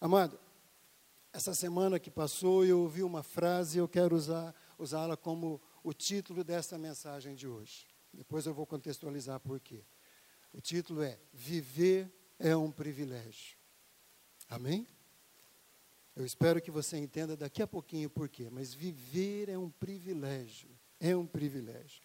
Amado, essa semana que passou eu ouvi uma frase e eu quero usar, usá-la como o título dessa mensagem de hoje. Depois eu vou contextualizar por quê. O título é Viver é um privilégio. Amém? Eu espero que você entenda daqui a pouquinho por quê, mas viver é um privilégio. É um privilégio.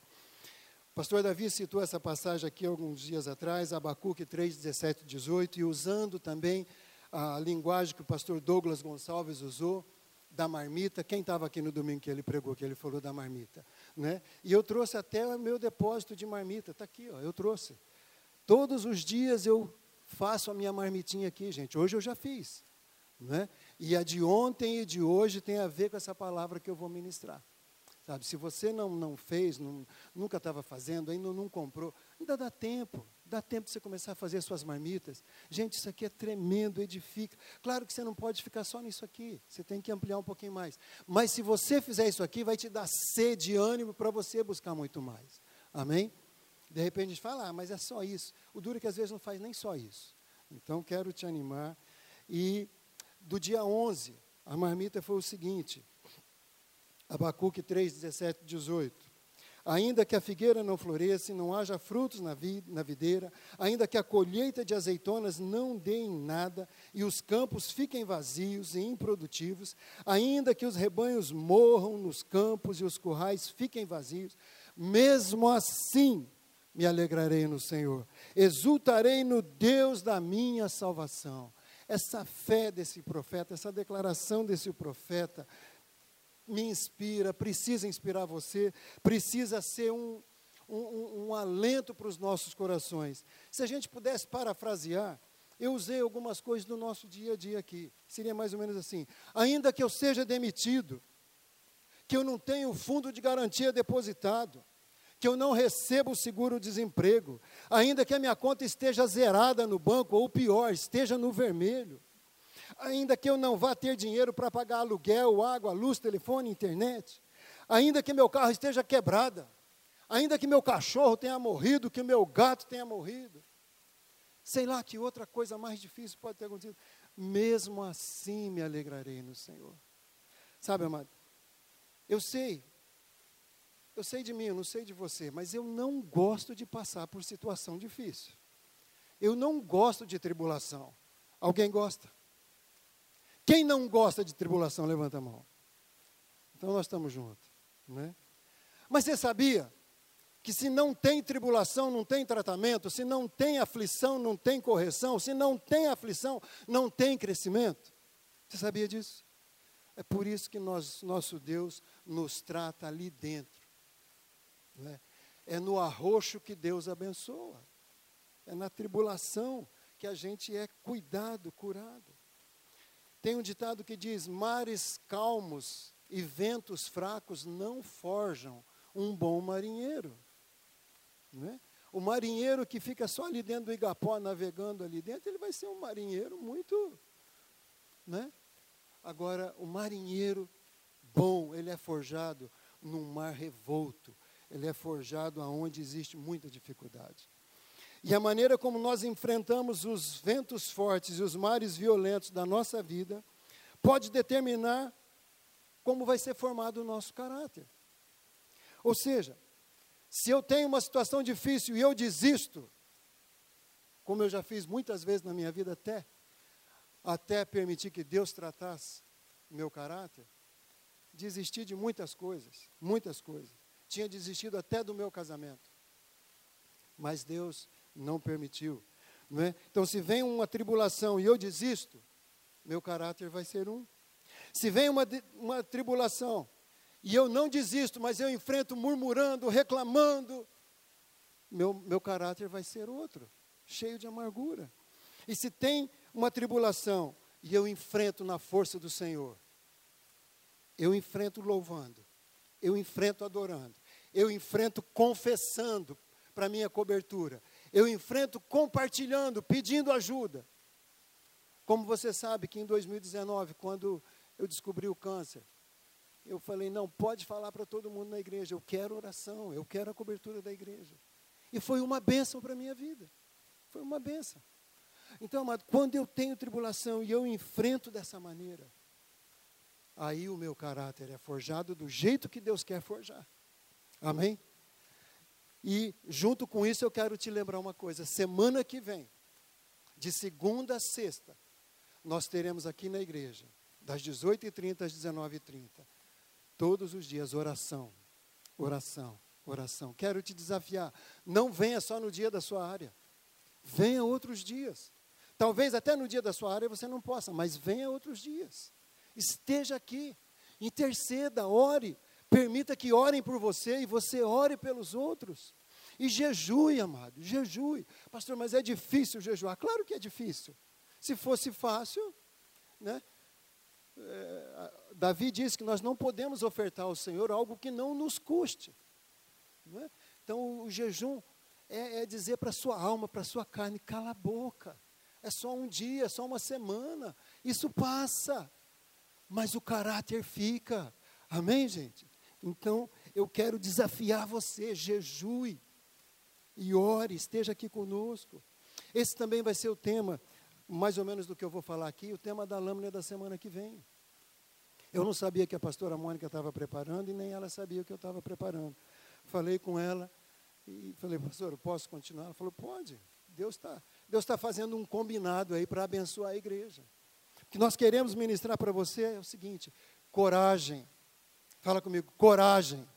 O pastor Davi citou essa passagem aqui alguns dias atrás, Abacuque 3, 17 e 18, e usando também a linguagem que o pastor Douglas Gonçalves usou, da marmita. Quem estava aqui no domingo que ele pregou, que ele falou da marmita? Né? E eu trouxe até o meu depósito de marmita, está aqui, ó, eu trouxe. Todos os dias eu faço a minha marmitinha aqui, gente. Hoje eu já fiz. Né? E a de ontem e de hoje tem a ver com essa palavra que eu vou ministrar. Sabe, se você não, não fez, não, nunca estava fazendo, ainda não comprou, ainda dá tempo. Dá tempo de você começar a fazer suas marmitas. Gente, isso aqui é tremendo, edifica. Claro que você não pode ficar só nisso aqui. Você tem que ampliar um pouquinho mais. Mas se você fizer isso aqui, vai te dar sede e ânimo para você buscar muito mais. Amém? De repente a gente fala, ah, mas é só isso. O duro é que às vezes não faz nem só isso. Então quero te animar. E do dia 11, a marmita foi o seguinte: Abacuque 3, 17 e 18. Ainda que a figueira não floresça e não haja frutos na, vi, na videira, ainda que a colheita de azeitonas não dê em nada e os campos fiquem vazios e improdutivos, ainda que os rebanhos morram nos campos e os currais fiquem vazios, mesmo assim me alegrarei no Senhor, exultarei no Deus da minha salvação. Essa fé desse profeta, essa declaração desse profeta, me inspira, precisa inspirar você, precisa ser um, um, um alento para os nossos corações. Se a gente pudesse parafrasear, eu usei algumas coisas do nosso dia a dia aqui. Seria mais ou menos assim: ainda que eu seja demitido, que eu não tenha o fundo de garantia depositado, que eu não receba o seguro-desemprego, ainda que a minha conta esteja zerada no banco, ou pior, esteja no vermelho, ainda que eu não vá ter dinheiro para pagar aluguel, água, luz, telefone, internet, ainda que meu carro esteja quebrado, ainda que meu cachorro tenha morrido, que meu gato tenha morrido, sei lá que outra coisa mais difícil pode ter acontecido, mesmo assim me alegrarei no Senhor. Sabe, amado, eu sei, eu sei de mim, eu não sei de você, mas eu não gosto de passar por situação difícil. Eu não gosto de tribulação. Alguém gosta? Quem não gosta de tribulação, levanta a mão. Então nós estamos juntos. Né? Mas você sabia que se não tem tribulação, não tem tratamento, se não tem aflição, não tem correção, se não tem aflição, não tem crescimento? Você sabia disso? É por isso que nós, nosso Deus nos trata ali dentro. Né? É no arroxo que Deus abençoa. É na tribulação que a gente é cuidado, curado. Tem um ditado que diz: mares calmos e ventos fracos não forjam um bom marinheiro. Não é? O marinheiro que fica só ali dentro do Igapó, navegando ali dentro, ele vai ser um marinheiro muito. Né? Agora, o marinheiro bom, ele é forjado num mar revolto, ele é forjado aonde existe muita dificuldade. E a maneira como nós enfrentamos os ventos fortes e os mares violentos da nossa vida pode determinar como vai ser formado o nosso caráter. Ou seja, se eu tenho uma situação difícil e eu desisto, como eu já fiz muitas vezes na minha vida até, até permitir que Deus tratasse meu caráter, desisti de muitas coisas, muitas coisas. Tinha desistido até do meu casamento. Mas Deus não permitiu. Não é? Então, se vem uma tribulação e eu desisto, meu caráter vai ser um. Se vem uma, uma tribulação e eu não desisto, mas eu enfrento murmurando, reclamando, meu, meu caráter vai ser outro, cheio de amargura. E se tem uma tribulação e eu enfrento na força do Senhor, eu enfrento louvando, eu enfrento adorando, eu enfrento confessando para minha cobertura, eu enfrento compartilhando, pedindo ajuda. Como você sabe que em 2019, quando eu descobri o câncer, eu falei: não, pode falar para todo mundo na igreja, eu quero oração, eu quero a cobertura da igreja. E foi uma bênção para a minha vida. Foi uma bênção. Então, amado, quando eu tenho tribulação e eu enfrento dessa maneira, aí o meu caráter é forjado do jeito que Deus quer forjar. Amém? E junto com isso eu quero te lembrar uma coisa: semana que vem, de segunda a sexta, nós teremos aqui na igreja, das 18h30 às 19h30, todos os dias, oração, oração, oração. Quero te desafiar, não venha só no dia da sua área, venha outros dias. Talvez até no dia da sua área você não possa, mas venha outros dias. Esteja aqui, interceda, ore, permita que orem por você e você ore pelos outros. E jejue, amado, jejue. Pastor, mas é difícil jejuar. Claro que é difícil. Se fosse fácil, né? É, Davi disse que nós não podemos ofertar ao Senhor algo que não nos custe. Não é? Então, o jejum é, é dizer para a sua alma, para a sua carne, cala a boca. É só um dia, é só uma semana. Isso passa. Mas o caráter fica. Amém, gente? Então, eu quero desafiar você, jejue e ore, esteja aqui conosco. Esse também vai ser o tema, mais ou menos do que eu vou falar aqui, o tema da lâmina da semana que vem. Eu não sabia que a pastora Mônica estava preparando e nem ela sabia o que eu estava preparando. Falei com ela e falei, pastor, posso continuar? Ela falou, pode. Deus está Deus tá fazendo um combinado aí para abençoar a igreja. O que nós queremos ministrar para você é o seguinte: coragem. Fala comigo, coragem.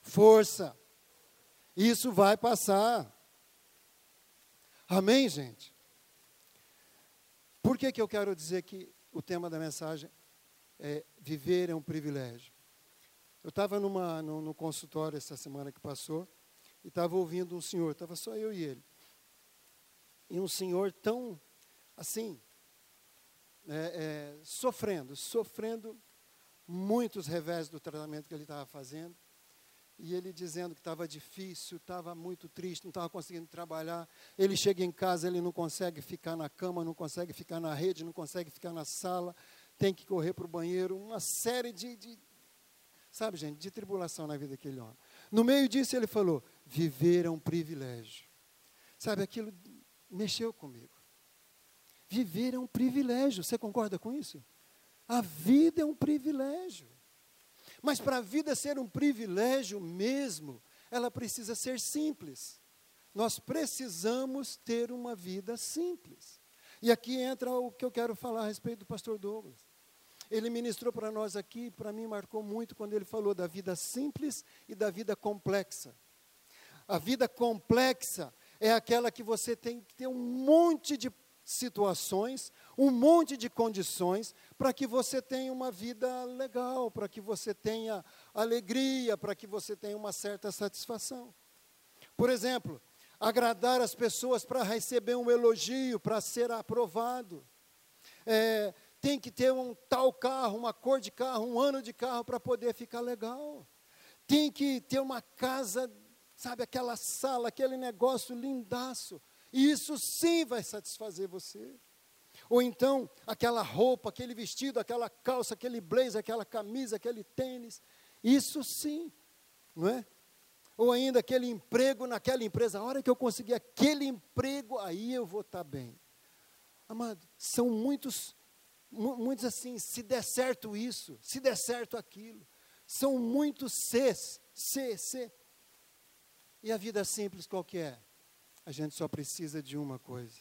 Força. Isso vai passar. Amém, gente? Por que, que eu quero dizer que o tema da mensagem é viver é um privilégio? Eu estava no, no consultório essa semana que passou e estava ouvindo um senhor, estava só eu e ele. E um senhor tão, assim, é, é, sofrendo, sofrendo muitos revés do tratamento que ele estava fazendo e ele dizendo que estava difícil, estava muito triste, não estava conseguindo trabalhar. Ele chega em casa, ele não consegue ficar na cama, não consegue ficar na rede, não consegue ficar na sala, tem que correr para o banheiro, uma série de, de, sabe, gente, de tribulação na vida daquele homem. No meio disso, ele falou: viver é um privilégio. Sabe, aquilo mexeu comigo. Viver é um privilégio, você concorda com isso? A vida é um privilégio. Mas para a vida ser um privilégio mesmo, ela precisa ser simples. Nós precisamos ter uma vida simples. E aqui entra o que eu quero falar a respeito do pastor Douglas. Ele ministrou para nós aqui, para mim marcou muito quando ele falou da vida simples e da vida complexa. A vida complexa é aquela que você tem que ter um monte de situações, um monte de condições para que você tenha uma vida legal, para que você tenha alegria, para que você tenha uma certa satisfação. Por exemplo, agradar as pessoas para receber um elogio, para ser aprovado. É, tem que ter um tal carro, uma cor de carro, um ano de carro para poder ficar legal. Tem que ter uma casa, sabe, aquela sala, aquele negócio lindaço e isso sim vai satisfazer você. Ou então, aquela roupa, aquele vestido, aquela calça, aquele blazer, aquela camisa, aquele tênis. Isso sim, não é? Ou ainda aquele emprego naquela empresa. A hora que eu conseguir aquele emprego, aí eu vou estar bem. Amado, são muitos, muitos assim, se der certo isso, se der certo aquilo. São muitos Cs, C, C. E a vida simples qual que é? A gente só precisa de uma coisa.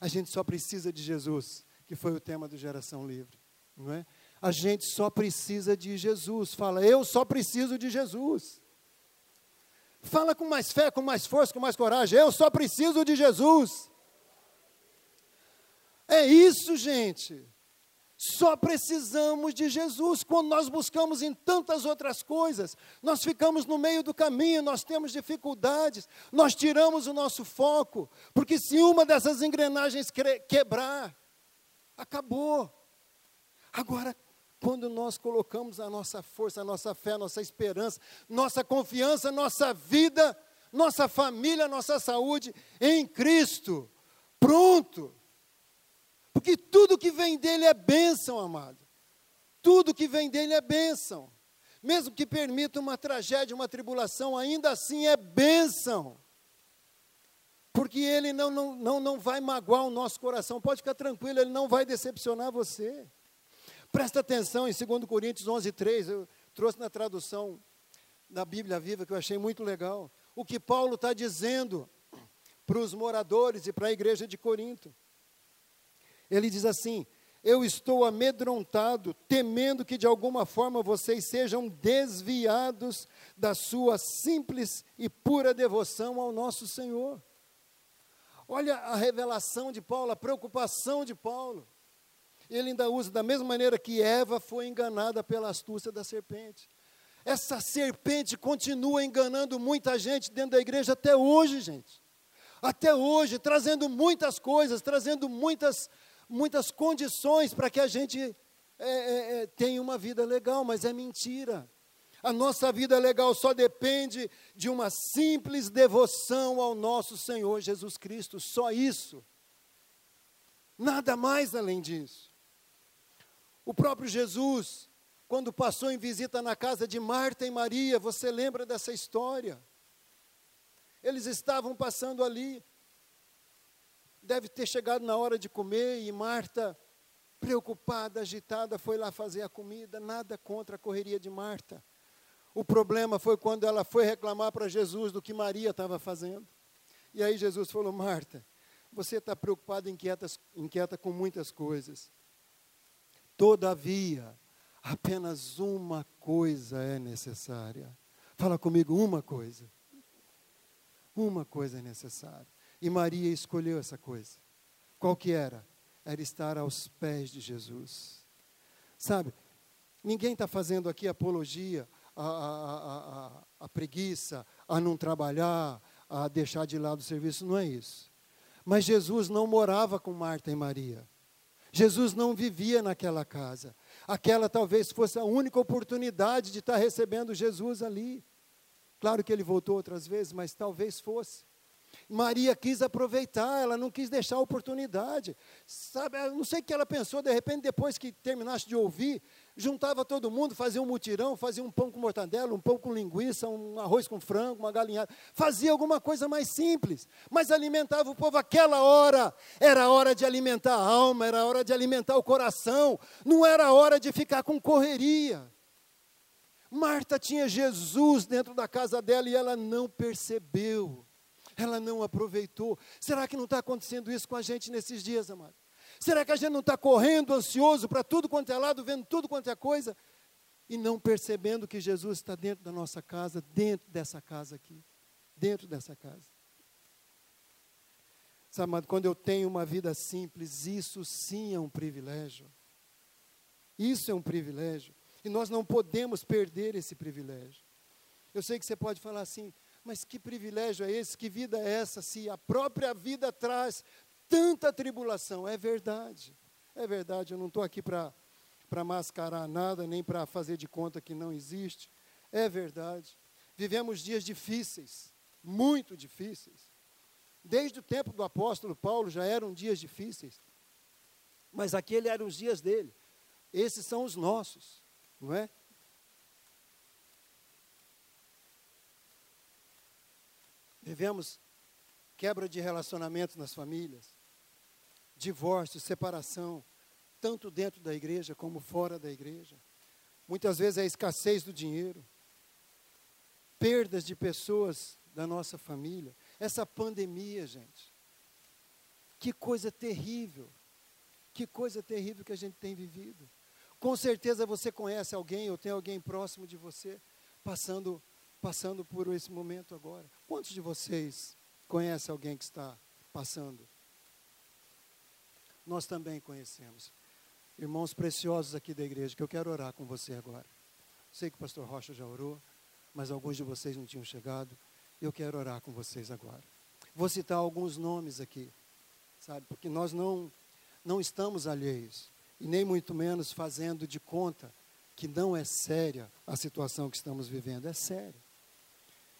A gente só precisa de Jesus, que foi o tema do Geração Livre, não é? A gente só precisa de Jesus. Fala, eu só preciso de Jesus. Fala com mais fé, com mais força, com mais coragem. Eu só preciso de Jesus. É isso, gente. Só precisamos de Jesus. Quando nós buscamos em tantas outras coisas, nós ficamos no meio do caminho, nós temos dificuldades, nós tiramos o nosso foco, porque se uma dessas engrenagens quebrar, acabou. Agora, quando nós colocamos a nossa força, a nossa fé, a nossa esperança, nossa confiança, nossa vida, nossa família, nossa saúde em Cristo, pronto porque tudo que vem dele é bênção, amado. Tudo que vem dele é bênção. Mesmo que permita uma tragédia, uma tribulação, ainda assim é bênção. porque Ele não, não, não, não vai magoar o nosso coração, pode ficar tranquilo, Ele não vai decepcionar você. Presta atenção em 2 Coríntios 11, 3, eu trouxe na tradução da Bíblia Viva, que eu achei muito legal. O que Paulo está dizendo para os moradores e para a igreja de Corinto. Ele diz assim: Eu estou amedrontado, temendo que de alguma forma vocês sejam desviados da sua simples e pura devoção ao nosso Senhor. Olha a revelação de Paulo, a preocupação de Paulo. Ele ainda usa da mesma maneira que Eva foi enganada pela astúcia da serpente. Essa serpente continua enganando muita gente dentro da igreja até hoje, gente. Até hoje, trazendo muitas coisas, trazendo muitas, muitas condições para que a gente é, é, é, tenha uma vida legal, mas é mentira. A nossa vida legal só depende de uma simples devoção ao nosso Senhor Jesus Cristo, só isso. Nada mais além disso. O próprio Jesus, quando passou em visita na casa de Marta e Maria, você lembra dessa história? Eles estavam passando ali, deve ter chegado na hora de comer, e Marta, preocupada, agitada, foi lá fazer a comida, nada contra a correria de Marta. O problema foi quando ela foi reclamar para Jesus do que Maria estava fazendo. E aí Jesus falou: Marta, você está preocupada, inquieta, inquieta com muitas coisas. Todavia, apenas uma coisa é necessária. Fala comigo, uma coisa. Uma coisa é necessária. E Maria escolheu essa coisa. Qual que era? Era estar aos pés de Jesus. Sabe, ninguém está fazendo aqui apologia a, a, a, a preguiça, a não trabalhar, a deixar de lado o serviço, não é isso. Mas Jesus não morava com Marta e Maria. Jesus não vivia naquela casa. Aquela talvez fosse a única oportunidade de estar recebendo Jesus ali. Claro que ele voltou outras vezes, mas talvez fosse. Maria quis aproveitar, ela não quis deixar a oportunidade. Sabe, eu não sei o que ela pensou, de repente, depois que terminaste de ouvir, juntava todo mundo, fazia um mutirão, fazia um pão com mortadela, um pão com linguiça, um arroz com frango, uma galinhada, fazia alguma coisa mais simples, mas alimentava o povo aquela hora, era hora de alimentar a alma, era hora de alimentar o coração, não era hora de ficar com correria. Marta tinha Jesus dentro da casa dela e ela não percebeu, ela não aproveitou. Será que não está acontecendo isso com a gente nesses dias, amado? Será que a gente não está correndo ansioso para tudo quanto é lado, vendo tudo quanto é coisa, e não percebendo que Jesus está dentro da nossa casa, dentro dessa casa aqui, dentro dessa casa? Sabe, amado, quando eu tenho uma vida simples, isso sim é um privilégio. Isso é um privilégio. E nós não podemos perder esse privilégio. Eu sei que você pode falar assim, mas que privilégio é esse? Que vida é essa? Se a própria vida traz tanta tribulação. É verdade, é verdade. Eu não estou aqui para mascarar nada, nem para fazer de conta que não existe. É verdade. Vivemos dias difíceis, muito difíceis. Desde o tempo do apóstolo Paulo já eram dias difíceis. Mas aquele eram os dias dele. Esses são os nossos, não é? Vivemos quebra de relacionamentos nas famílias, divórcio, separação, tanto dentro da igreja como fora da igreja. Muitas vezes é a escassez do dinheiro, perdas de pessoas da nossa família, essa pandemia, gente. Que coisa terrível, que coisa terrível que a gente tem vivido. Com certeza você conhece alguém ou tem alguém próximo de você passando passando por esse momento agora. Quantos de vocês conhecem alguém que está passando nós também conhecemos. Irmãos preciosos aqui da igreja, que eu quero orar com você agora. Sei que o pastor Rocha já orou, mas alguns de vocês não tinham chegado. Eu quero orar com vocês agora. Vou citar alguns nomes aqui, sabe? Porque nós não, não estamos alheios, e nem muito menos fazendo de conta que não é séria a situação que estamos vivendo. É séria.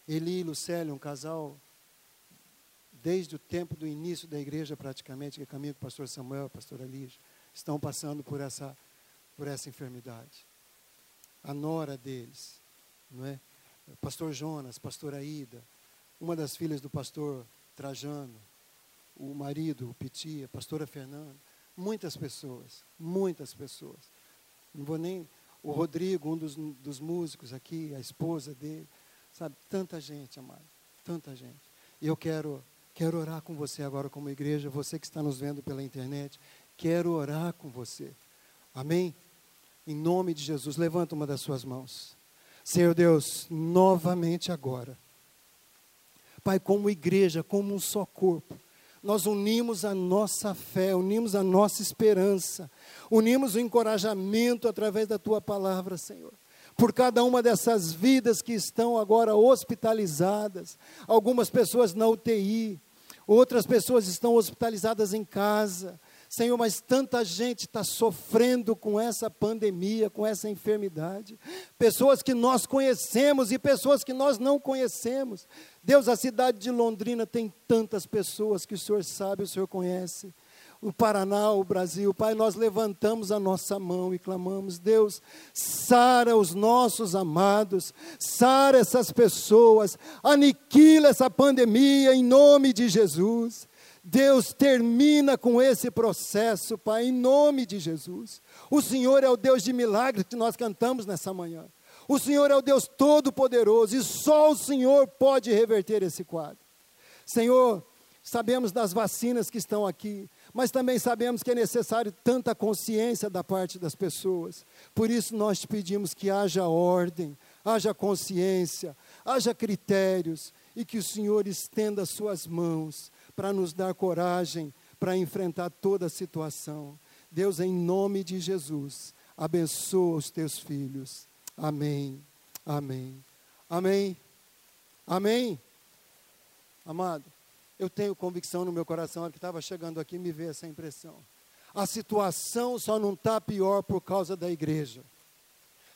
Eli e Lucélia, um casal desde o tempo do início da igreja, praticamente, que é caminho com o pastor Samuel, pastor Elías, estão passando por essa, por essa enfermidade. A nora deles, não é? Pastor Jonas, pastor Aida, uma das filhas do pastor Trajano, o marido, o Piti, a pastora Fernanda, muitas pessoas, muitas pessoas. Não vou nem. O Rodrigo, um dos, dos músicos aqui, a esposa dele, sabe? Tanta gente, amado, tanta gente. E eu quero, quero orar com você agora, como igreja, você que está nos vendo pela internet, quero orar com você. Amém? Em nome de Jesus, levanta uma das suas mãos. Senhor Deus, novamente agora. Pai, como igreja, como um só corpo, nós unimos a nossa fé, unimos a nossa esperança, unimos o encorajamento através da tua palavra, Senhor. Por cada uma dessas vidas que estão agora hospitalizadas, algumas pessoas na UTI, outras pessoas estão hospitalizadas em casa, Senhor, mas tanta gente está sofrendo com essa pandemia, com essa enfermidade. Pessoas que nós conhecemos e pessoas que nós não conhecemos. Deus, a cidade de Londrina tem tantas pessoas que o Senhor sabe, o Senhor conhece. O Paraná, o Brasil, Pai, nós levantamos a nossa mão e clamamos: Deus, sara os nossos amados, sara essas pessoas, aniquila essa pandemia em nome de Jesus. Deus termina com esse processo, Pai, em nome de Jesus. O Senhor é o Deus de milagres que nós cantamos nessa manhã. O Senhor é o Deus todo-poderoso e só o Senhor pode reverter esse quadro. Senhor, sabemos das vacinas que estão aqui, mas também sabemos que é necessário tanta consciência da parte das pessoas. Por isso nós te pedimos que haja ordem, haja consciência, haja critérios e que o Senhor estenda as suas mãos para nos dar coragem para enfrentar toda a situação. Deus, em nome de Jesus, abençoa os teus filhos. Amém. Amém. Amém. Amém. Amado, eu tenho convicção no meu coração, que estava chegando aqui, me veio essa impressão. A situação só não está pior por causa da igreja.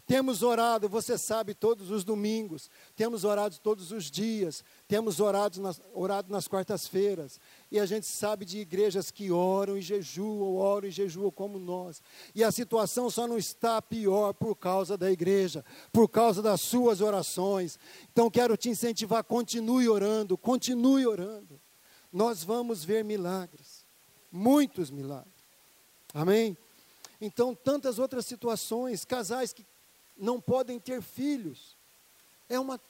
Temos orado, você sabe, todos os domingos, temos orado todos os dias, temos orado nas, orado nas quartas-feiras, e a gente sabe de igrejas que oram e jejuam, oram e jejuam como nós, e a situação só não está pior por causa da igreja, por causa das suas orações. Então quero te incentivar, continue orando, continue orando. Nós vamos ver milagres, muitos milagres. Amém? Então, tantas outras situações, casais que não podem ter filhos. É uma,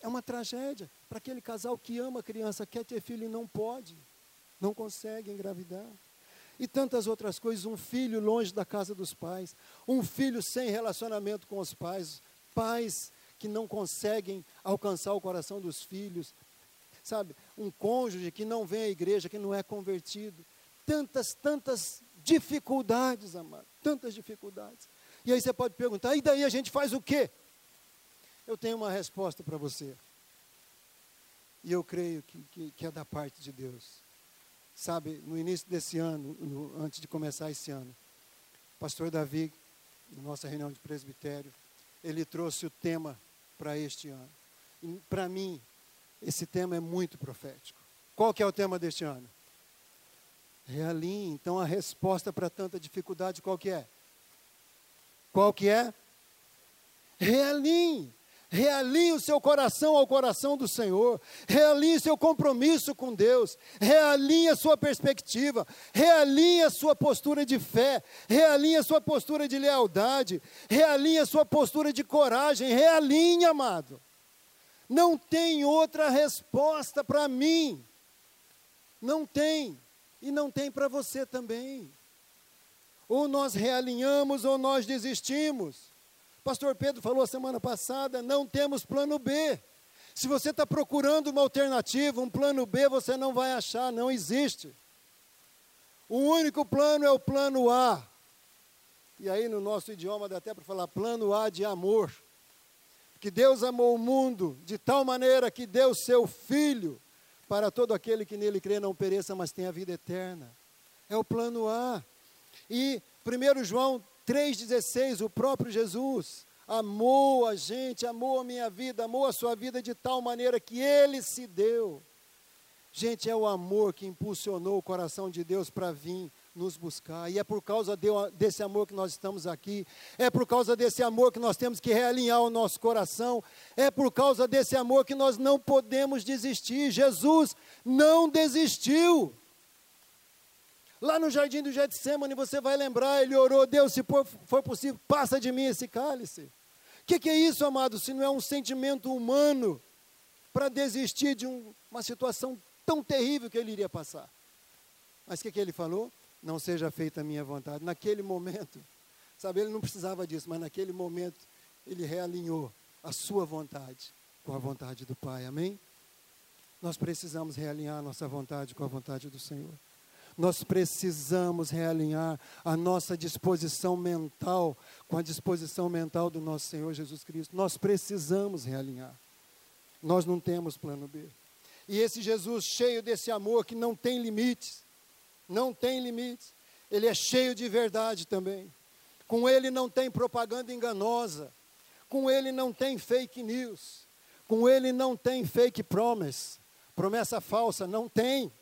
é uma tragédia para aquele casal que ama a criança, quer ter filho e não pode, não consegue engravidar. E tantas outras coisas, um filho longe da casa dos pais, um filho sem relacionamento com os pais, pais que não conseguem alcançar o coração dos filhos, sabe? Um cônjuge que não vem à igreja, que não é convertido. Tantas, tantas dificuldades, amado, tantas dificuldades. E aí você pode perguntar, e daí a gente faz o quê? Eu tenho uma resposta para você. E eu creio que, que, que, é da parte de Deus. Sabe, no início desse ano, no, antes de começar esse ano, o pastor Davi, na nossa reunião de presbitério, ele trouxe o tema para este ano. Para mim, esse tema é muito profético. Qual que é o tema deste ano? Realinhe. Então a resposta para tanta dificuldade qual que é? Qual que é? Realinhe. Realinhe o seu coração ao coração do Senhor. Realinhe seu compromisso com Deus. Realinhe a sua perspectiva. Realinhe a sua postura de fé. Realinhe a sua postura de lealdade. Realinhe a sua postura de coragem. Realinhe, amado. Não tem outra resposta para mim. Não tem. E não tem para você também. Ou nós realinhamos ou nós desistimos. Pastor Pedro falou semana passada: não temos plano B. Se você está procurando uma alternativa, um plano B, você não vai achar, não existe. O único plano é o plano A. E aí, no nosso idioma, dá até para falar plano A de amor. Que Deus amou o mundo de tal maneira que deu seu Filho para todo aquele que nele crê não pereça, mas tenha vida eterna. É o plano A. E 1 João 3,16, o próprio Jesus amou a gente, amou a minha vida, amou a sua vida de tal maneira que ele se deu. Gente, é o amor que impulsionou o coração de Deus para vir nos buscar. E é por causa de, desse amor que nós estamos aqui, é por causa desse amor que nós temos que realinhar o nosso coração, é por causa desse amor que nós não podemos desistir. Jesus não desistiu. Lá no jardim do Getsemane, você vai lembrar, ele orou, Deus, se for possível, passa de mim esse cálice. O que, que, é isso, amado, se não é um sentimento humano para desistir de um, uma situação tão terrível que ele iria passar? Mas o que, que ele falou? Não seja feita a minha vontade. Naquele momento, sabe, ele não precisava disso, mas naquele momento ele realinhou a sua vontade com a vontade do Pai. Amém? Nós precisamos realinhar a nossa vontade com a vontade do Senhor. Nós precisamos realinhar a nossa disposição mental com a disposição mental do nosso Senhor Jesus Cristo. Nós precisamos realinhar. Nós não temos plano B. E esse Jesus cheio desse amor que não tem limites, não tem limites. Ele é cheio de verdade também. Com ele não tem propaganda enganosa. Com ele não tem fake news. Com ele não tem fake promise. Promessa falsa, não tem.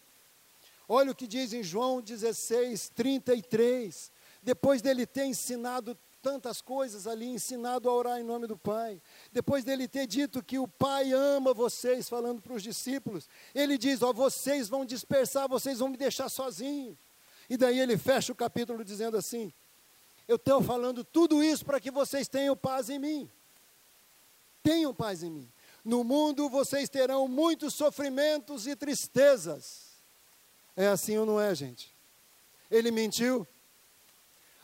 Olha o que diz em João 16, 33. Depois dele ter ensinado tantas coisas ali, ensinado a orar em nome do Pai. Depois dele ter dito que o Pai ama vocês, falando para os discípulos, ele diz: Ó, vocês vão dispersar, vocês vão me deixar sozinho. E daí ele fecha o capítulo dizendo assim: Eu estou falando tudo isso para que vocês tenham paz em mim. Tenham paz em mim. No mundo vocês terão muitos sofrimentos e tristezas. É assim ou não é, gente? Ele mentiu?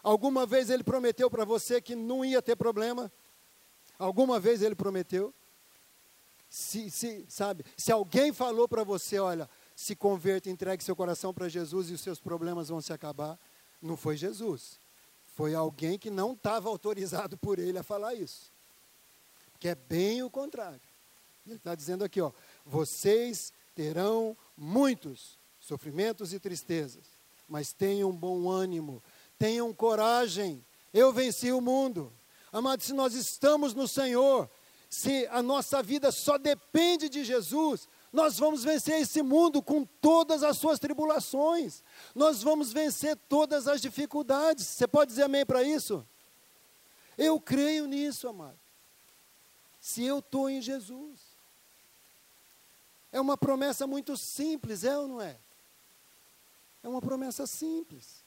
Alguma vez ele prometeu para você que não ia ter problema? Alguma vez ele prometeu? Se, se, sabe, se alguém falou para você, olha, se converta, entregue seu coração para Jesus e os seus problemas vão se acabar, não foi Jesus. Foi alguém que não estava autorizado por ele a falar isso. Que é bem o contrário. Ele está dizendo aqui, ó, vocês terão muitos sofrimentos e tristezas, mas tenham bom ânimo, tenham coragem. Eu venci o mundo. Amados, se nós estamos no Senhor, se a nossa vida só depende de Jesus, nós vamos vencer esse mundo com todas as suas tribulações. Nós vamos vencer todas as dificuldades. Você pode dizer amém para isso? Eu creio nisso, amado. Se eu estou em Jesus. É uma promessa muito simples, é ou não é? É uma promessa simples.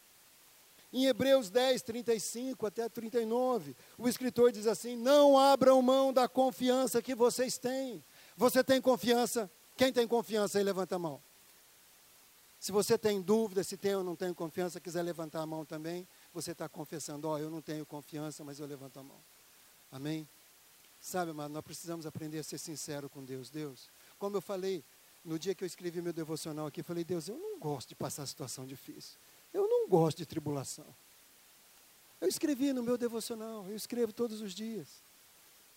Em Hebreus 10, 35 até 39, o escritor diz assim: Não abram mão da confiança que vocês têm. Você tem confiança? Quem tem confiança aí, levanta a mão. Se você tem dúvida se tem ou não tem confiança, quiser levantar a mão também, você está confessando: Ó, oh, eu não tenho confiança, mas eu levanto a mão. Amém? Sabe, amado, nós precisamos aprender a ser sincero com Deus. Deus, como eu falei no dia que eu escrevi meu devocional aqui, eu falei: Deus, eu não gosto de passar situação difícil. Gosto de tribulação. Eu escrevi no meu devocional, eu escrevo todos os dias.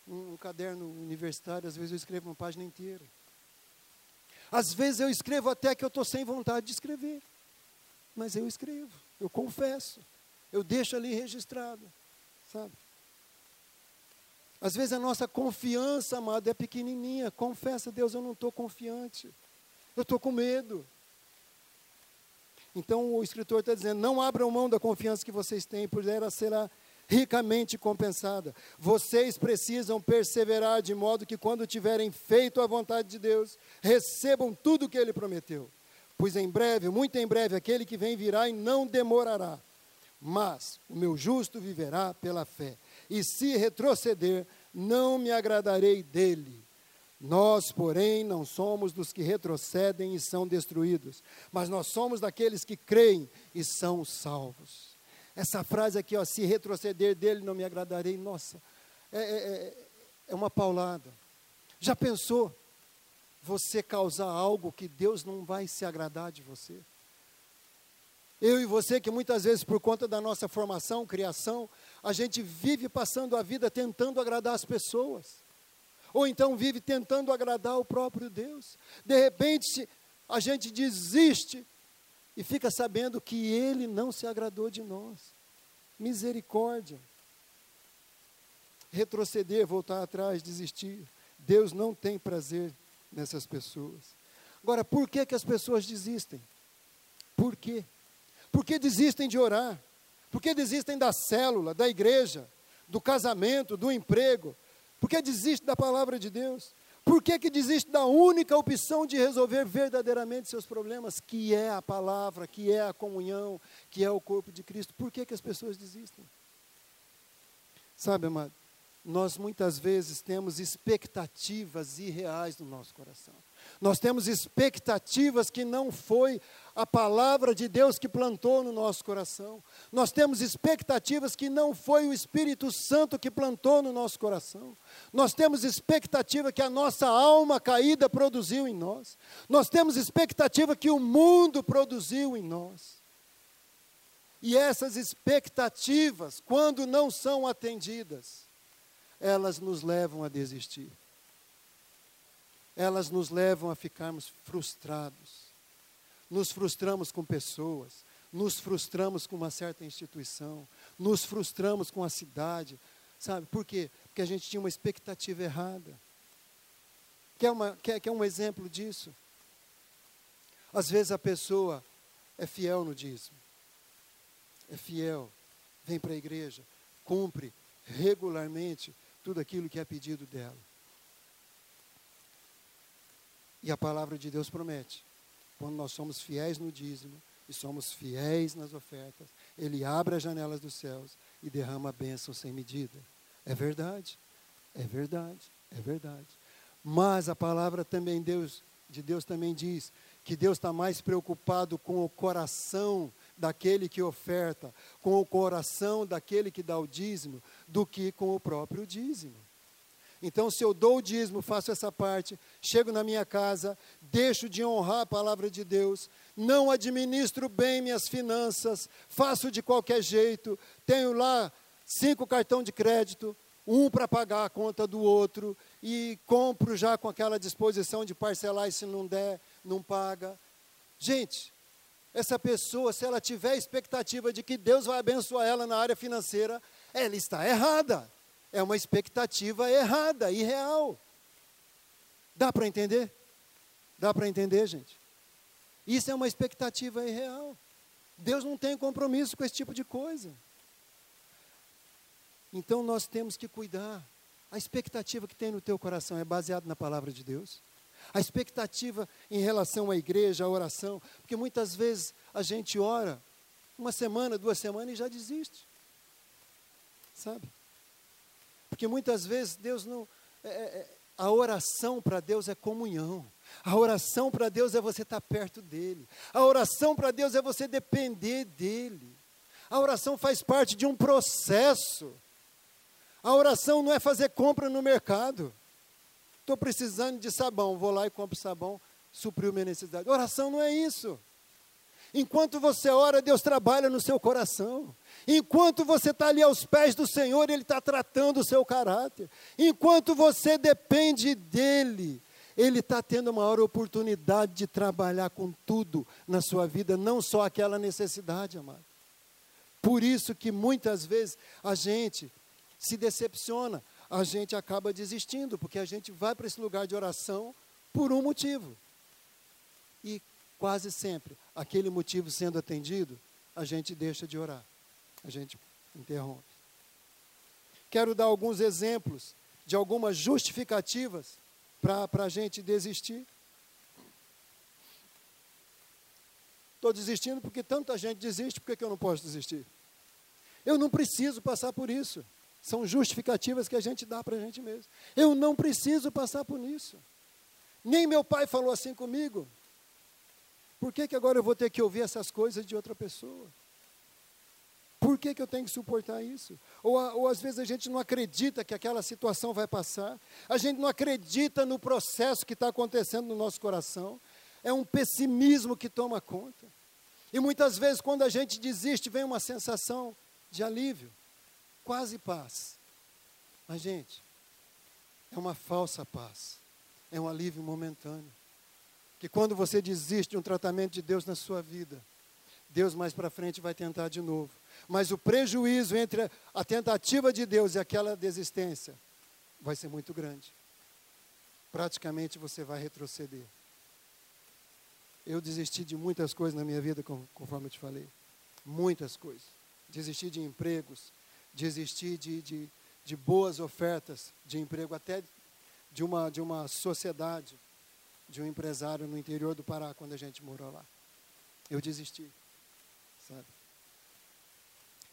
Um, um caderno universitário, às vezes eu escrevo uma página inteira. Às vezes eu escrevo até que eu estou sem vontade de escrever. Mas eu escrevo, eu confesso, eu deixo ali registrado, sabe? Às vezes a nossa confiança, amado, é pequenininha. Confessa, Deus, eu não estou confiante. Eu estou com medo. Então o escritor está dizendo: não abram mão da confiança que vocês têm, pois ela será ricamente compensada. Vocês precisam perseverar de modo que, quando tiverem feito a vontade de Deus, recebam tudo o que Ele prometeu. Pois em breve, muito em breve, aquele que vem virá e não demorará. Mas o meu justo viverá pela fé. E se retroceder, não me agradarei dele. Nós, porém, não somos dos que retrocedem e são destruídos, mas nós somos daqueles que creem e são salvos. Essa frase aqui, ó, se retroceder dele não me agradarei, nossa, é, é, é, é uma paulada. Já pensou você causar algo que Deus não vai se agradar de você? Eu e você, que muitas vezes, por conta da nossa formação, criação, a gente vive passando a vida tentando agradar as pessoas ou então vive tentando agradar o próprio Deus. De repente, a gente desiste e fica sabendo que Ele não se agradou de nós. Misericórdia. Retroceder, voltar atrás, desistir. Deus não tem prazer nessas pessoas. Agora, por que, que as pessoas desistem? Por quê? Por que desistem de orar? Por que desistem da célula, da igreja, do casamento, do emprego? Por que desistem da palavra de Deus? Por que, que desiste da única opção de resolver verdadeiramente seus problemas, que é a palavra, que é a comunhão, que é o corpo de Cristo? Por que, que as pessoas desistem? Sabe, amado, nós muitas vezes temos expectativas irreais no nosso coração. Nós temos expectativas que não foi a palavra de Deus que plantou no nosso coração. Nós temos expectativas que não foi o Espírito Santo que plantou no nosso coração. Nós temos expectativa que a nossa alma caída produziu em nós. Nós temos expectativa que o mundo produziu em nós. E essas expectativas, quando não são atendidas, elas nos levam a desistir. Elas nos levam a ficarmos frustrados nos frustramos com pessoas, nos frustramos com uma certa instituição, nos frustramos com a cidade, sabe? Por quê? Porque a gente tinha uma expectativa errada. Quer, uma, quer, quer um exemplo disso? Às vezes a pessoa é fiel no dízimo, é fiel, vem para a igreja, cumpre regularmente tudo aquilo que é pedido dela. E a palavra de Deus promete quando nós somos fiéis no dízimo e somos fiéis nas ofertas, Ele abre as janelas dos céus e derrama a bênção sem medida. É verdade, é verdade, é verdade. Mas a palavra também Deus, de Deus também diz que Deus está mais preocupado com o coração daquele que oferta, com o coração daquele que dá o dízimo, do que com o próprio dízimo. Então, se eu dou o dízimo, faço essa parte, chego na minha casa, deixo de honrar a palavra de Deus, não administro bem minhas finanças, faço de qualquer jeito, tenho lá cinco cartões de crédito, um para pagar a conta do outro, e compro já com aquela disposição de parcelar e se não der, não paga. Gente, essa pessoa, se ela tiver expectativa de que Deus vai abençoar ela na área financeira, ela está errada é uma expectativa errada, irreal. Dá para entender? Dá para entender, gente? Isso é uma expectativa irreal. Deus não tem compromisso com esse tipo de coisa. Então nós temos que cuidar. A expectativa que tem no teu coração é baseada na palavra de Deus? A expectativa em relação à igreja, à oração, porque muitas vezes a gente ora uma semana, duas semanas e já desiste. Sabe? Porque muitas vezes Deus não. É, é, é a oração para Deus é comunhão. A oração para Deus é você estar perto dEle. A oração para Deus é você depender dEle. A oração faz parte de um processo. A oração não é fazer compra no mercado. Estou precisando de sabão, vou lá e compro sabão, supriu minha necessidade. Oração não é isso. Enquanto você ora, Deus trabalha no seu coração. Enquanto você está ali aos pés do Senhor, Ele está tratando o seu caráter. Enquanto você depende dEle, Ele está tendo a maior oportunidade de trabalhar com tudo na sua vida, não só aquela necessidade, amado. Por isso que muitas vezes a gente se decepciona, a gente acaba desistindo, porque a gente vai para esse lugar de oração por um motivo. E quase sempre, aquele motivo sendo atendido, a gente deixa de orar a gente interrompe. Quero dar alguns exemplos de algumas justificativas para a gente desistir. Estou desistindo porque tanta gente desiste, por que, eu não posso desistir? Eu não preciso passar por isso. São justificativas que a gente dá para a gente mesmo. Eu não preciso passar por isso. Nem meu pai falou assim comigo. Por que, que agora eu vou ter que ouvir essas coisas de outra pessoa? Por que, que eu tenho que suportar isso? Ou, ou às vezes a gente não acredita que aquela situação vai passar, a gente não acredita no processo que está acontecendo no nosso coração, é um pessimismo que toma conta. E muitas vezes, quando a gente desiste, vem uma sensação de alívio, quase paz. Mas, gente, é uma falsa paz, é um alívio momentâneo. Que quando você desiste de um tratamento de Deus na sua vida, Deus mais para frente vai tentar de novo. Mas o prejuízo entre a tentativa de Deus e aquela desistência vai ser muito grande. Praticamente você vai retroceder. Eu desisti de muitas coisas na minha vida, conforme eu te falei. Muitas coisas. Desistir de empregos, desistir de, de, de boas ofertas de emprego, até de uma, de uma sociedade, de um empresário no interior do Pará, quando a gente morou lá. Eu desisti, sabe?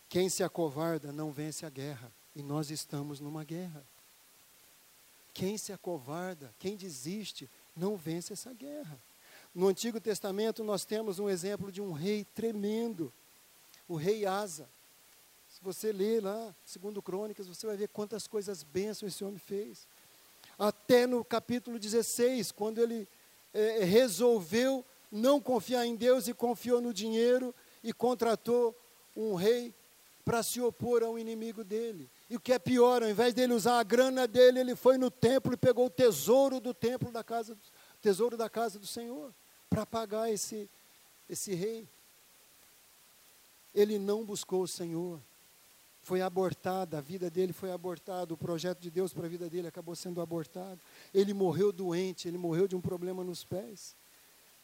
Quem se acovarda não vence a guerra, e nós estamos numa guerra. Quem se acovarda, quem desiste, não vence essa guerra. No Antigo Testamento nós temos um exemplo de um rei tremendo, o rei Asa. Se você ler lá, segundo Crônicas, você vai ver quantas coisas bênçãos esse homem fez. Até no capítulo 16, quando ele é, resolveu não confiar em Deus e confiou no dinheiro e contratou um rei para se opor ao inimigo dele. E o que é pior, ao invés dele usar a grana dele, ele foi no templo e pegou o tesouro do templo da casa, tesouro da casa do Senhor, para pagar esse, esse rei. Ele não buscou o Senhor. Foi abortada, a vida dele foi abortada, o projeto de Deus para a vida dele acabou sendo abortado. Ele morreu doente, ele morreu de um problema nos pés.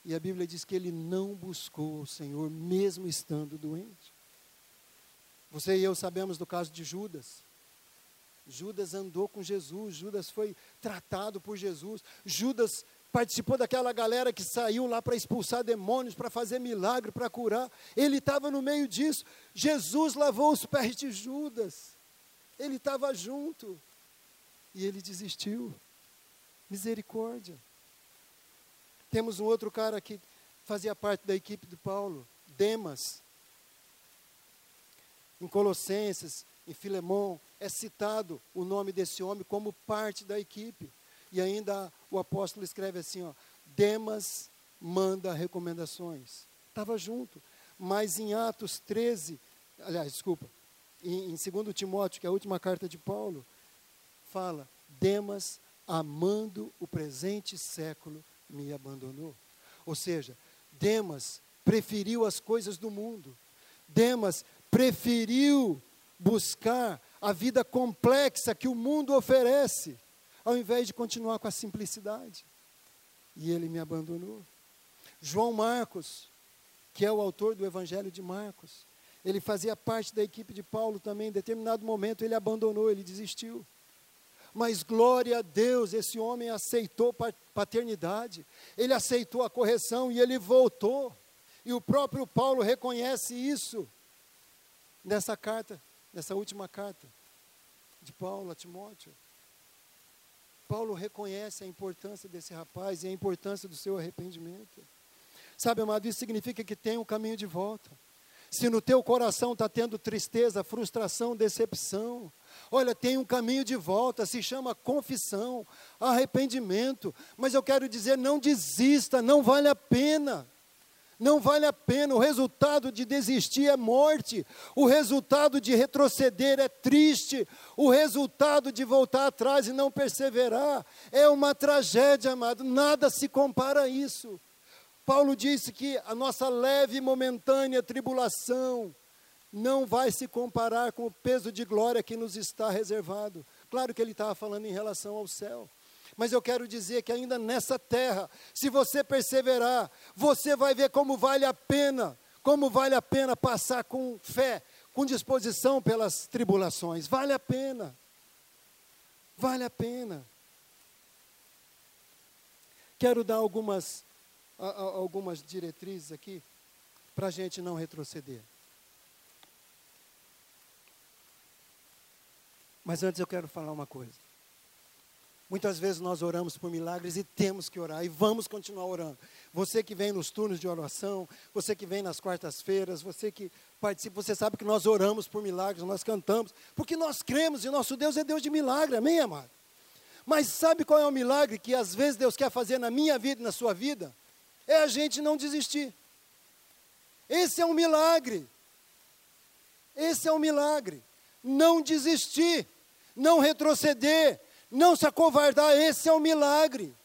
E a Bíblia diz que ele não buscou o Senhor, mesmo estando doente. Você e eu sabemos do caso de Judas. Judas andou com Jesus, Judas foi tratado por Jesus, Judas participou daquela galera que saiu lá para expulsar demônios, para fazer milagre, para curar. Ele estava no meio disso. Jesus lavou os pés de Judas. Ele estava junto. E ele desistiu. Misericórdia. Temos um outro cara que fazia parte da equipe de Paulo, Demas. Em Colossenses, em Filemão, é citado o nome desse homem como parte da equipe. E ainda o apóstolo escreve assim: ó, Demas manda recomendações. Estava junto. Mas em Atos 13, aliás, desculpa, em, em 2 Timóteo, que é a última carta de Paulo, fala: Demas, amando o presente século, me abandonou. Ou seja, Demas preferiu as coisas do mundo. Demas preferiu buscar a vida complexa que o mundo oferece, ao invés de continuar com a simplicidade. E ele me abandonou. João Marcos, que é o autor do Evangelho de Marcos, ele fazia parte da equipe de Paulo também. Em determinado momento ele abandonou, ele desistiu. Mas glória a Deus, esse homem aceitou paternidade, ele aceitou a correção e ele voltou. E o próprio Paulo reconhece isso nessa carta, nessa última carta de Paulo a Timóteo. Paulo reconhece a importância desse rapaz e a importância do seu arrependimento. Sabe, amado, isso significa que tem um caminho de volta. Se no teu coração está tendo tristeza, frustração, decepção, olha, tem um caminho de volta, se chama confissão, arrependimento. Mas eu quero dizer, não desista, não vale a pena. Não vale a pena, o resultado de desistir é morte, o resultado de retroceder é triste, o resultado de voltar atrás e não perseverar é uma tragédia, amado, nada se compara a isso. Paulo disse que a nossa leve e momentânea tribulação não vai se comparar com o peso de glória que nos está reservado. Claro que ele estava falando em relação ao céu. Mas eu quero dizer que ainda nessa terra, se você perseverar, você vai ver como vale a pena, como vale a pena passar com fé, com disposição pelas tribulações. Vale a pena. Vale a pena. Quero dar algumas algumas diretrizes aqui para a gente não retroceder. Mas antes eu quero falar uma coisa. Muitas vezes nós oramos por milagres e temos que orar e vamos continuar orando. Você que vem nos turnos de oração, você que vem nas quartas-feiras, você que participa, você sabe que nós oramos por milagres, nós cantamos, porque nós cremos e nosso Deus é Deus de milagre, amém, amado? Mas sabe qual é o milagre que às vezes Deus quer fazer na minha vida e na sua vida? é a gente não desistir. Esse é um milagre. Esse é um milagre. Não desistir, não retroceder, não se acovardar, esse é um milagre.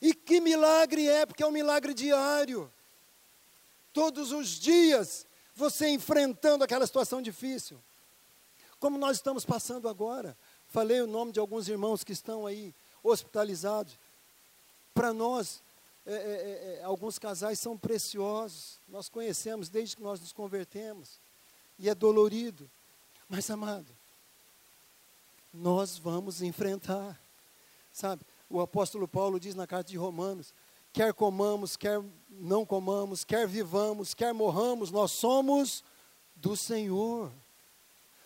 E que milagre é? Porque é um milagre diário. Todos os dias, você enfrentando aquela situação difícil. Como nós estamos passando agora. Falei o nome de alguns irmãos que estão aí hospitalizados. Para nós, é, é, é, é, alguns casais são preciosos, nós conhecemos desde que nós nos convertemos, e é dolorido. Mas, amado, nós vamos enfrentar, sabe? O apóstolo Paulo diz na carta de Romanos: quer comamos, quer não comamos, quer vivamos, quer morramos, nós somos do Senhor.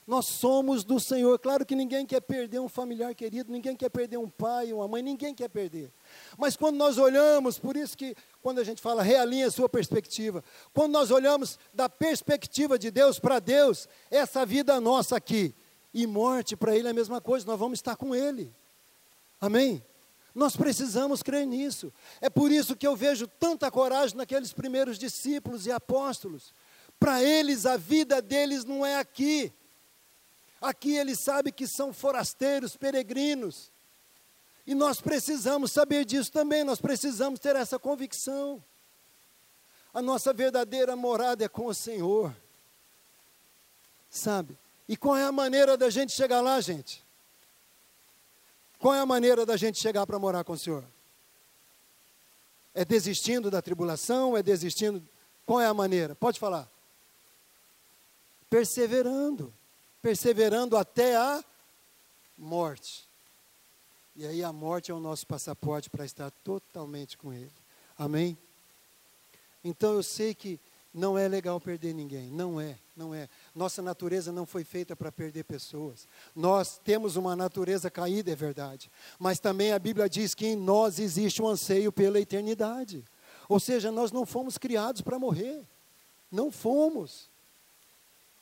Nós somos do Senhor. Claro que ninguém quer perder um familiar querido, ninguém quer perder um pai, uma mãe, ninguém quer perder. Mas quando nós olhamos, por isso que quando a gente fala realinha a sua perspectiva, quando nós olhamos da perspectiva de Deus para Deus, essa vida nossa aqui e morte para Ele é a mesma coisa, nós vamos estar com Ele. Amém? Nós precisamos crer nisso. É por isso que eu vejo tanta coragem naqueles primeiros discípulos e apóstolos. Para eles, a vida deles não é aqui. Aqui eles sabem que são forasteiros, peregrinos. E nós precisamos saber disso também, nós precisamos ter essa convicção. A nossa verdadeira morada é com o Senhor. Sabe? E qual é a maneira da gente chegar lá, gente? Qual é a maneira da gente chegar para morar com o Senhor? É desistindo da tribulação? É desistindo. Qual é a maneira? Pode falar. Perseverando perseverando até a morte. E aí a morte é o nosso passaporte para estar totalmente com Ele. Amém? Então eu sei que não é legal perder ninguém, não é, não é. Nossa natureza não foi feita para perder pessoas. Nós temos uma natureza caída, é verdade. Mas também a Bíblia diz que em nós existe um anseio pela eternidade. Ou seja, nós não fomos criados para morrer. Não fomos.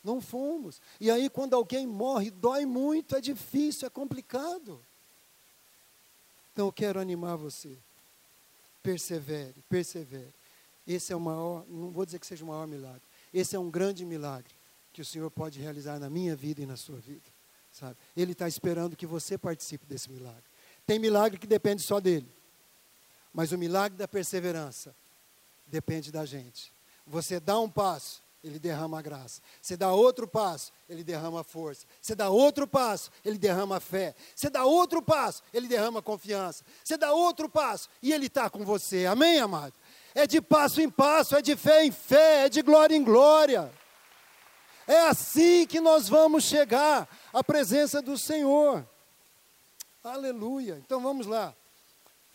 Não fomos. E aí, quando alguém morre, dói muito, é difícil, é complicado. Então, eu quero animar você. Persevere, persevere. Esse é o maior, não vou dizer que seja o maior milagre. Esse é um grande milagre que o Senhor pode realizar na minha vida e na sua vida. Sabe? Ele está esperando que você participe desse milagre. Tem milagre que depende só dele. Mas o milagre da perseverança depende da gente. Você dá um passo, ele derrama a graça. Você dá outro passo, ele derrama a força. Você dá outro passo, ele derrama a fé. Você dá outro passo, ele derrama a confiança. Você dá outro passo e ele está com você. Amém, amado? É de passo em passo, é de fé em fé, é de glória em glória. É assim que nós vamos chegar à presença do Senhor. Aleluia. Então vamos lá.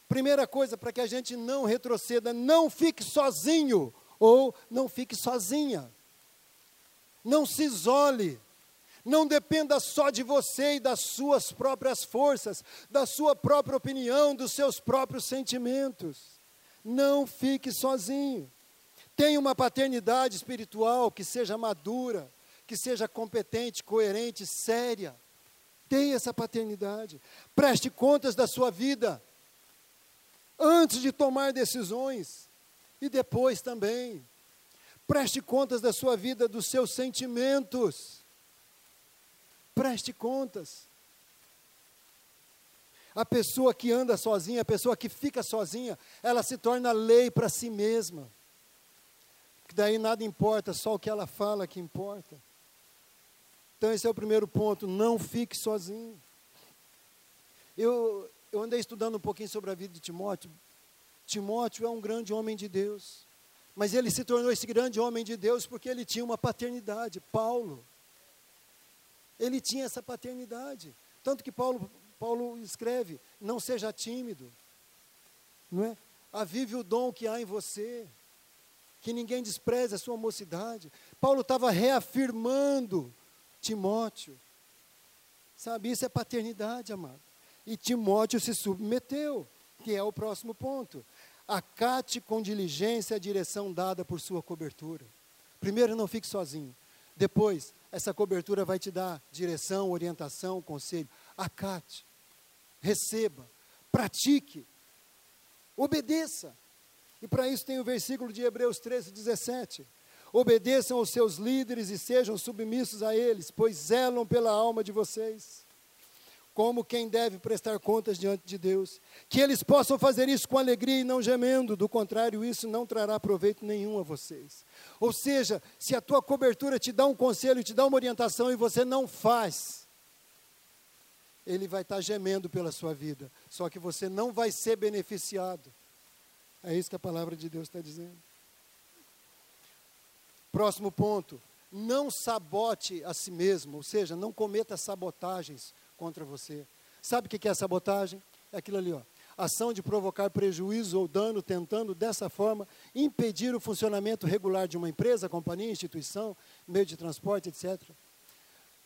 Primeira coisa para que a gente não retroceda, não fique sozinho ou não fique sozinha. Não se isole. Não dependa só de você e das suas próprias forças, da sua própria opinião, dos seus próprios sentimentos. Não fique sozinho. Tenha uma paternidade espiritual que seja madura, que seja competente, coerente, séria. Tenha essa paternidade. Preste contas da sua vida antes de tomar decisões e depois também. Preste contas da sua vida, dos seus sentimentos. Preste contas. A pessoa que anda sozinha, a pessoa que fica sozinha, ela se torna lei para si mesma. Daí nada importa, só o que ela fala que importa. Então esse é o primeiro ponto, não fique sozinho. Eu, eu andei estudando um pouquinho sobre a vida de Timóteo. Timóteo é um grande homem de Deus. Mas ele se tornou esse grande homem de Deus porque ele tinha uma paternidade. Paulo. Ele tinha essa paternidade. Tanto que Paulo, Paulo escreve: não seja tímido. Não é? Avive o dom que há em você. Que ninguém despreze a sua mocidade. Paulo estava reafirmando Timóteo. Sabe, isso é paternidade, amado. E Timóteo se submeteu, que é o próximo ponto. Acate com diligência a direção dada por sua cobertura. Primeiro, não fique sozinho. Depois, essa cobertura vai te dar direção, orientação, conselho. Acate, receba, pratique, obedeça. E para isso tem o versículo de Hebreus 13, 17. Obedeçam aos seus líderes e sejam submissos a eles, pois zelam pela alma de vocês como quem deve prestar contas diante de Deus. Que eles possam fazer isso com alegria e não gemendo, do contrário, isso não trará proveito nenhum a vocês. Ou seja, se a tua cobertura te dá um conselho, te dá uma orientação e você não faz, ele vai estar gemendo pela sua vida, só que você não vai ser beneficiado. É isso que a palavra de Deus está dizendo. Próximo ponto. Não sabote a si mesmo, ou seja, não cometa sabotagens contra você. Sabe o que é sabotagem? É aquilo ali, ó. Ação de provocar prejuízo ou dano, tentando dessa forma impedir o funcionamento regular de uma empresa, companhia, instituição, meio de transporte, etc.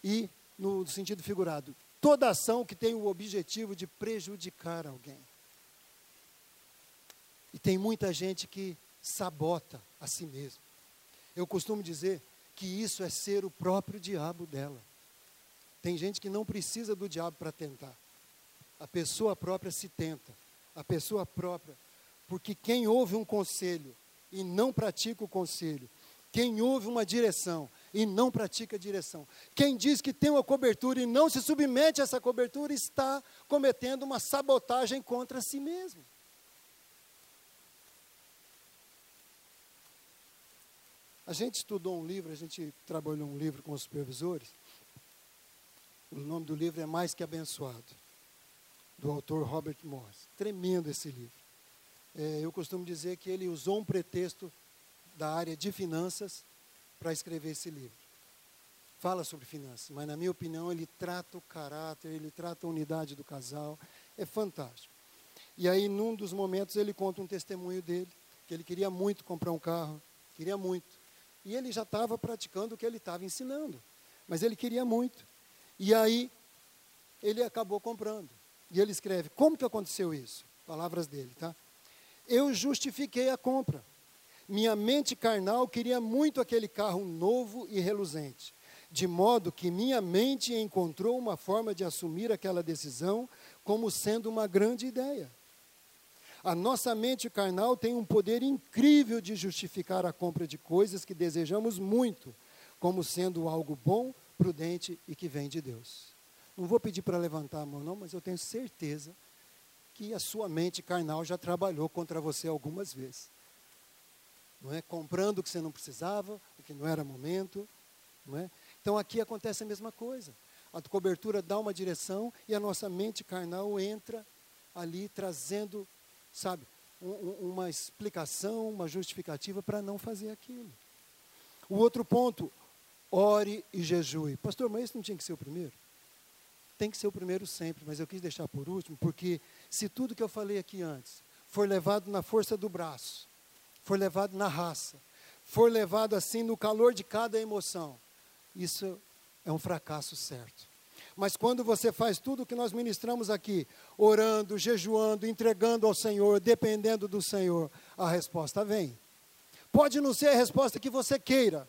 E, no sentido figurado, toda ação que tem o objetivo de prejudicar alguém. E tem muita gente que sabota a si mesmo. Eu costumo dizer que isso é ser o próprio diabo dela. Tem gente que não precisa do diabo para tentar. A pessoa própria se tenta. A pessoa própria. Porque quem ouve um conselho e não pratica o conselho, quem ouve uma direção e não pratica a direção, quem diz que tem uma cobertura e não se submete a essa cobertura, está cometendo uma sabotagem contra si mesmo. A gente estudou um livro, a gente trabalhou um livro com os supervisores. O nome do livro é Mais que Abençoado, do autor Robert Morris. Tremendo esse livro. É, eu costumo dizer que ele usou um pretexto da área de finanças para escrever esse livro. Fala sobre finanças, mas na minha opinião ele trata o caráter, ele trata a unidade do casal. É fantástico. E aí, num dos momentos, ele conta um testemunho dele, que ele queria muito comprar um carro, queria muito. E ele já estava praticando o que ele estava ensinando. Mas ele queria muito. E aí, ele acabou comprando. E ele escreve: Como que aconteceu isso? Palavras dele, tá? Eu justifiquei a compra. Minha mente carnal queria muito aquele carro novo e reluzente, de modo que minha mente encontrou uma forma de assumir aquela decisão como sendo uma grande ideia. A nossa mente carnal tem um poder incrível de justificar a compra de coisas que desejamos muito, como sendo algo bom, prudente e que vem de Deus. Não vou pedir para levantar a mão, não, mas eu tenho certeza que a sua mente carnal já trabalhou contra você algumas vezes. Não é? Comprando o que você não precisava, o que não era momento. Não é? Então aqui acontece a mesma coisa. A cobertura dá uma direção e a nossa mente carnal entra ali trazendo sabe, um, uma explicação, uma justificativa para não fazer aquilo. O outro ponto, ore e jejue. Pastor, mas isso não tinha que ser o primeiro? Tem que ser o primeiro sempre, mas eu quis deixar por último, porque se tudo que eu falei aqui antes for levado na força do braço, for levado na raça, for levado assim no calor de cada emoção, isso é um fracasso certo. Mas quando você faz tudo o que nós ministramos aqui, orando, jejuando, entregando ao Senhor, dependendo do Senhor, a resposta vem. Pode não ser a resposta que você queira,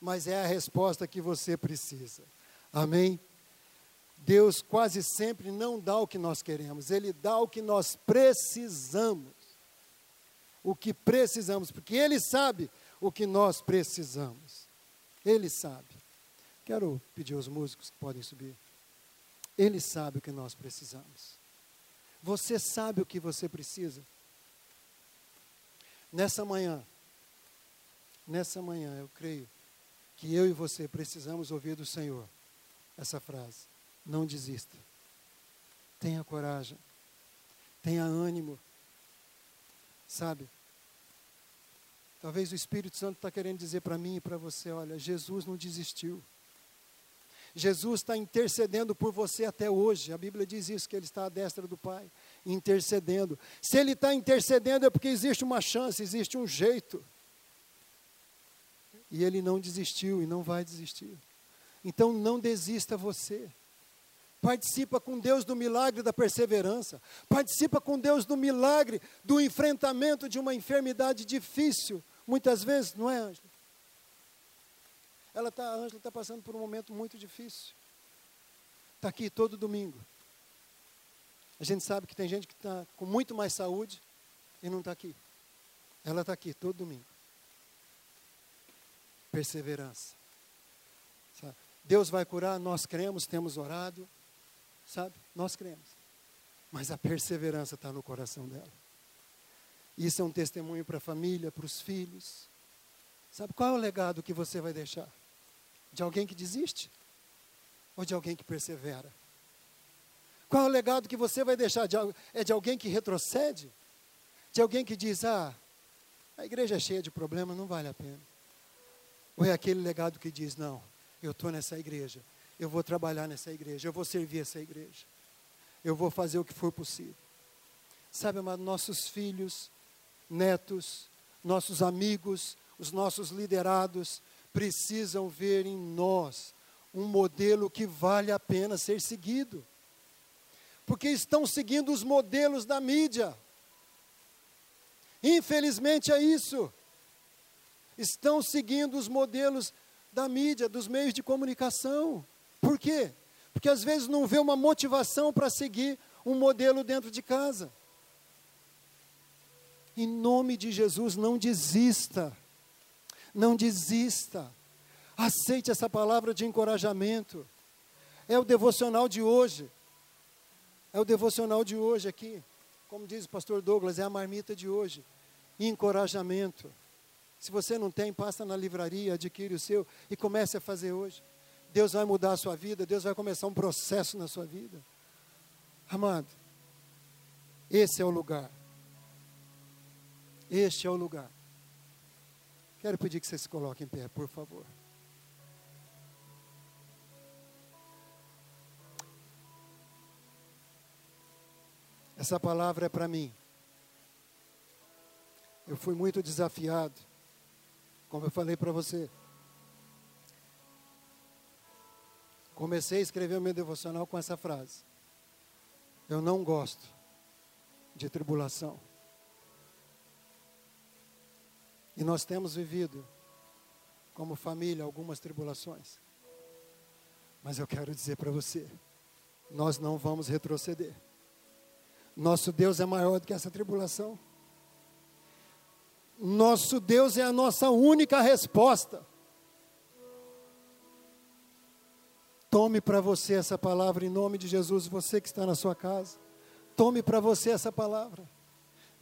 mas é a resposta que você precisa. Amém? Deus quase sempre não dá o que nós queremos, Ele dá o que nós precisamos. O que precisamos, porque Ele sabe o que nós precisamos. Ele sabe. Quero pedir aos músicos que podem subir. Ele sabe o que nós precisamos. Você sabe o que você precisa. Nessa manhã, nessa manhã, eu creio que eu e você precisamos ouvir do Senhor essa frase: não desista. Tenha coragem. Tenha ânimo. Sabe? Talvez o Espírito Santo está querendo dizer para mim e para você: olha, Jesus não desistiu. Jesus está intercedendo por você até hoje. A Bíblia diz isso, que ele está à destra do Pai, intercedendo. Se ele está intercedendo é porque existe uma chance, existe um jeito. E ele não desistiu e não vai desistir. Então não desista você. Participa com Deus do milagre da perseverança. Participa com Deus do milagre do enfrentamento de uma enfermidade difícil. Muitas vezes, não é, Ângela? Ela tá, a Ângela está passando por um momento muito difícil. Está aqui todo domingo. A gente sabe que tem gente que está com muito mais saúde e não está aqui. Ela está aqui todo domingo. Perseverança. Sabe? Deus vai curar, nós cremos, temos orado. Sabe? Nós cremos. Mas a perseverança está no coração dela. Isso é um testemunho para a família, para os filhos. Sabe qual é o legado que você vai deixar? De alguém que desiste? Ou de alguém que persevera? Qual é o legado que você vai deixar? De, é de alguém que retrocede? De alguém que diz: ah, a igreja é cheia de problemas, não vale a pena. Ou é aquele legado que diz: não, eu estou nessa igreja, eu vou trabalhar nessa igreja, eu vou servir essa igreja, eu vou fazer o que for possível. Sabe, amado, nossos filhos, netos, nossos amigos, os nossos liderados precisam ver em nós um modelo que vale a pena ser seguido. Porque estão seguindo os modelos da mídia. Infelizmente é isso. Estão seguindo os modelos da mídia, dos meios de comunicação. Por quê? Porque às vezes não vê uma motivação para seguir um modelo dentro de casa. Em nome de Jesus, não desista. Não desista. Aceite essa palavra de encorajamento. É o devocional de hoje. É o devocional de hoje aqui. Como diz o pastor Douglas, é a marmita de hoje. Encorajamento. Se você não tem, passa na livraria, adquire o seu e comece a fazer hoje. Deus vai mudar a sua vida, Deus vai começar um processo na sua vida. Amado, esse é o lugar este é o lugar. Quero pedir que você se coloque em pé, por favor. Essa palavra é para mim. Eu fui muito desafiado, como eu falei para você. Comecei a escrever o meu devocional com essa frase: Eu não gosto de tribulação. E nós temos vivido, como família, algumas tribulações. Mas eu quero dizer para você: nós não vamos retroceder. Nosso Deus é maior do que essa tribulação. Nosso Deus é a nossa única resposta. Tome para você essa palavra em nome de Jesus, você que está na sua casa. Tome para você essa palavra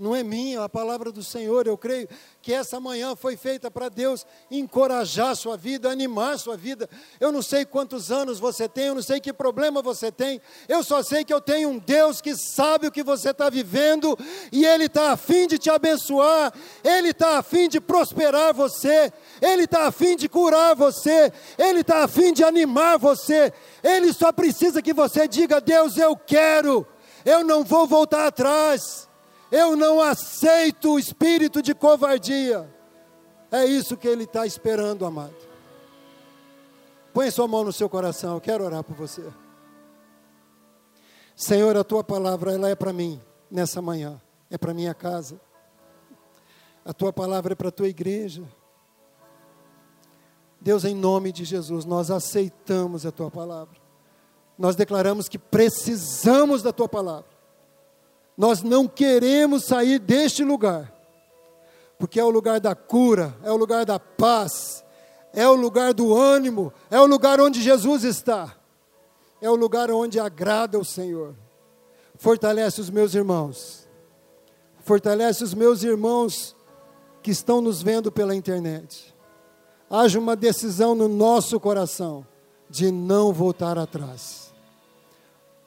não é minha, é a palavra do Senhor. Eu creio que essa manhã foi feita para Deus encorajar sua vida, animar sua vida. Eu não sei quantos anos você tem, eu não sei que problema você tem, eu só sei que eu tenho um Deus que sabe o que você está vivendo e Ele está afim de te abençoar, Ele está afim de prosperar você, Ele está afim de curar você, Ele está afim de animar você. Ele só precisa que você diga: Deus, eu quero, eu não vou voltar atrás. Eu não aceito o espírito de covardia. É isso que ele está esperando, amado. Põe sua mão no seu coração, eu quero orar por você. Senhor, a tua palavra, ela é para mim nessa manhã, é para minha casa. A tua palavra é para a tua igreja. Deus, em nome de Jesus, nós aceitamos a tua palavra. Nós declaramos que precisamos da tua palavra. Nós não queremos sair deste lugar, porque é o lugar da cura, é o lugar da paz, é o lugar do ânimo, é o lugar onde Jesus está, é o lugar onde agrada o Senhor. Fortalece os meus irmãos, fortalece os meus irmãos que estão nos vendo pela internet. Haja uma decisão no nosso coração de não voltar atrás.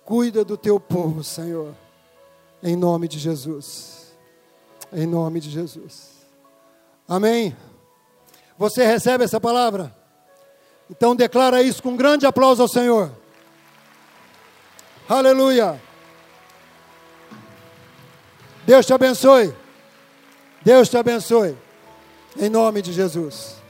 Cuida do teu povo, Senhor em nome de Jesus. Em nome de Jesus. Amém. Você recebe essa palavra? Então declara isso com um grande aplauso ao Senhor. Aleluia. Deus te abençoe. Deus te abençoe. Em nome de Jesus.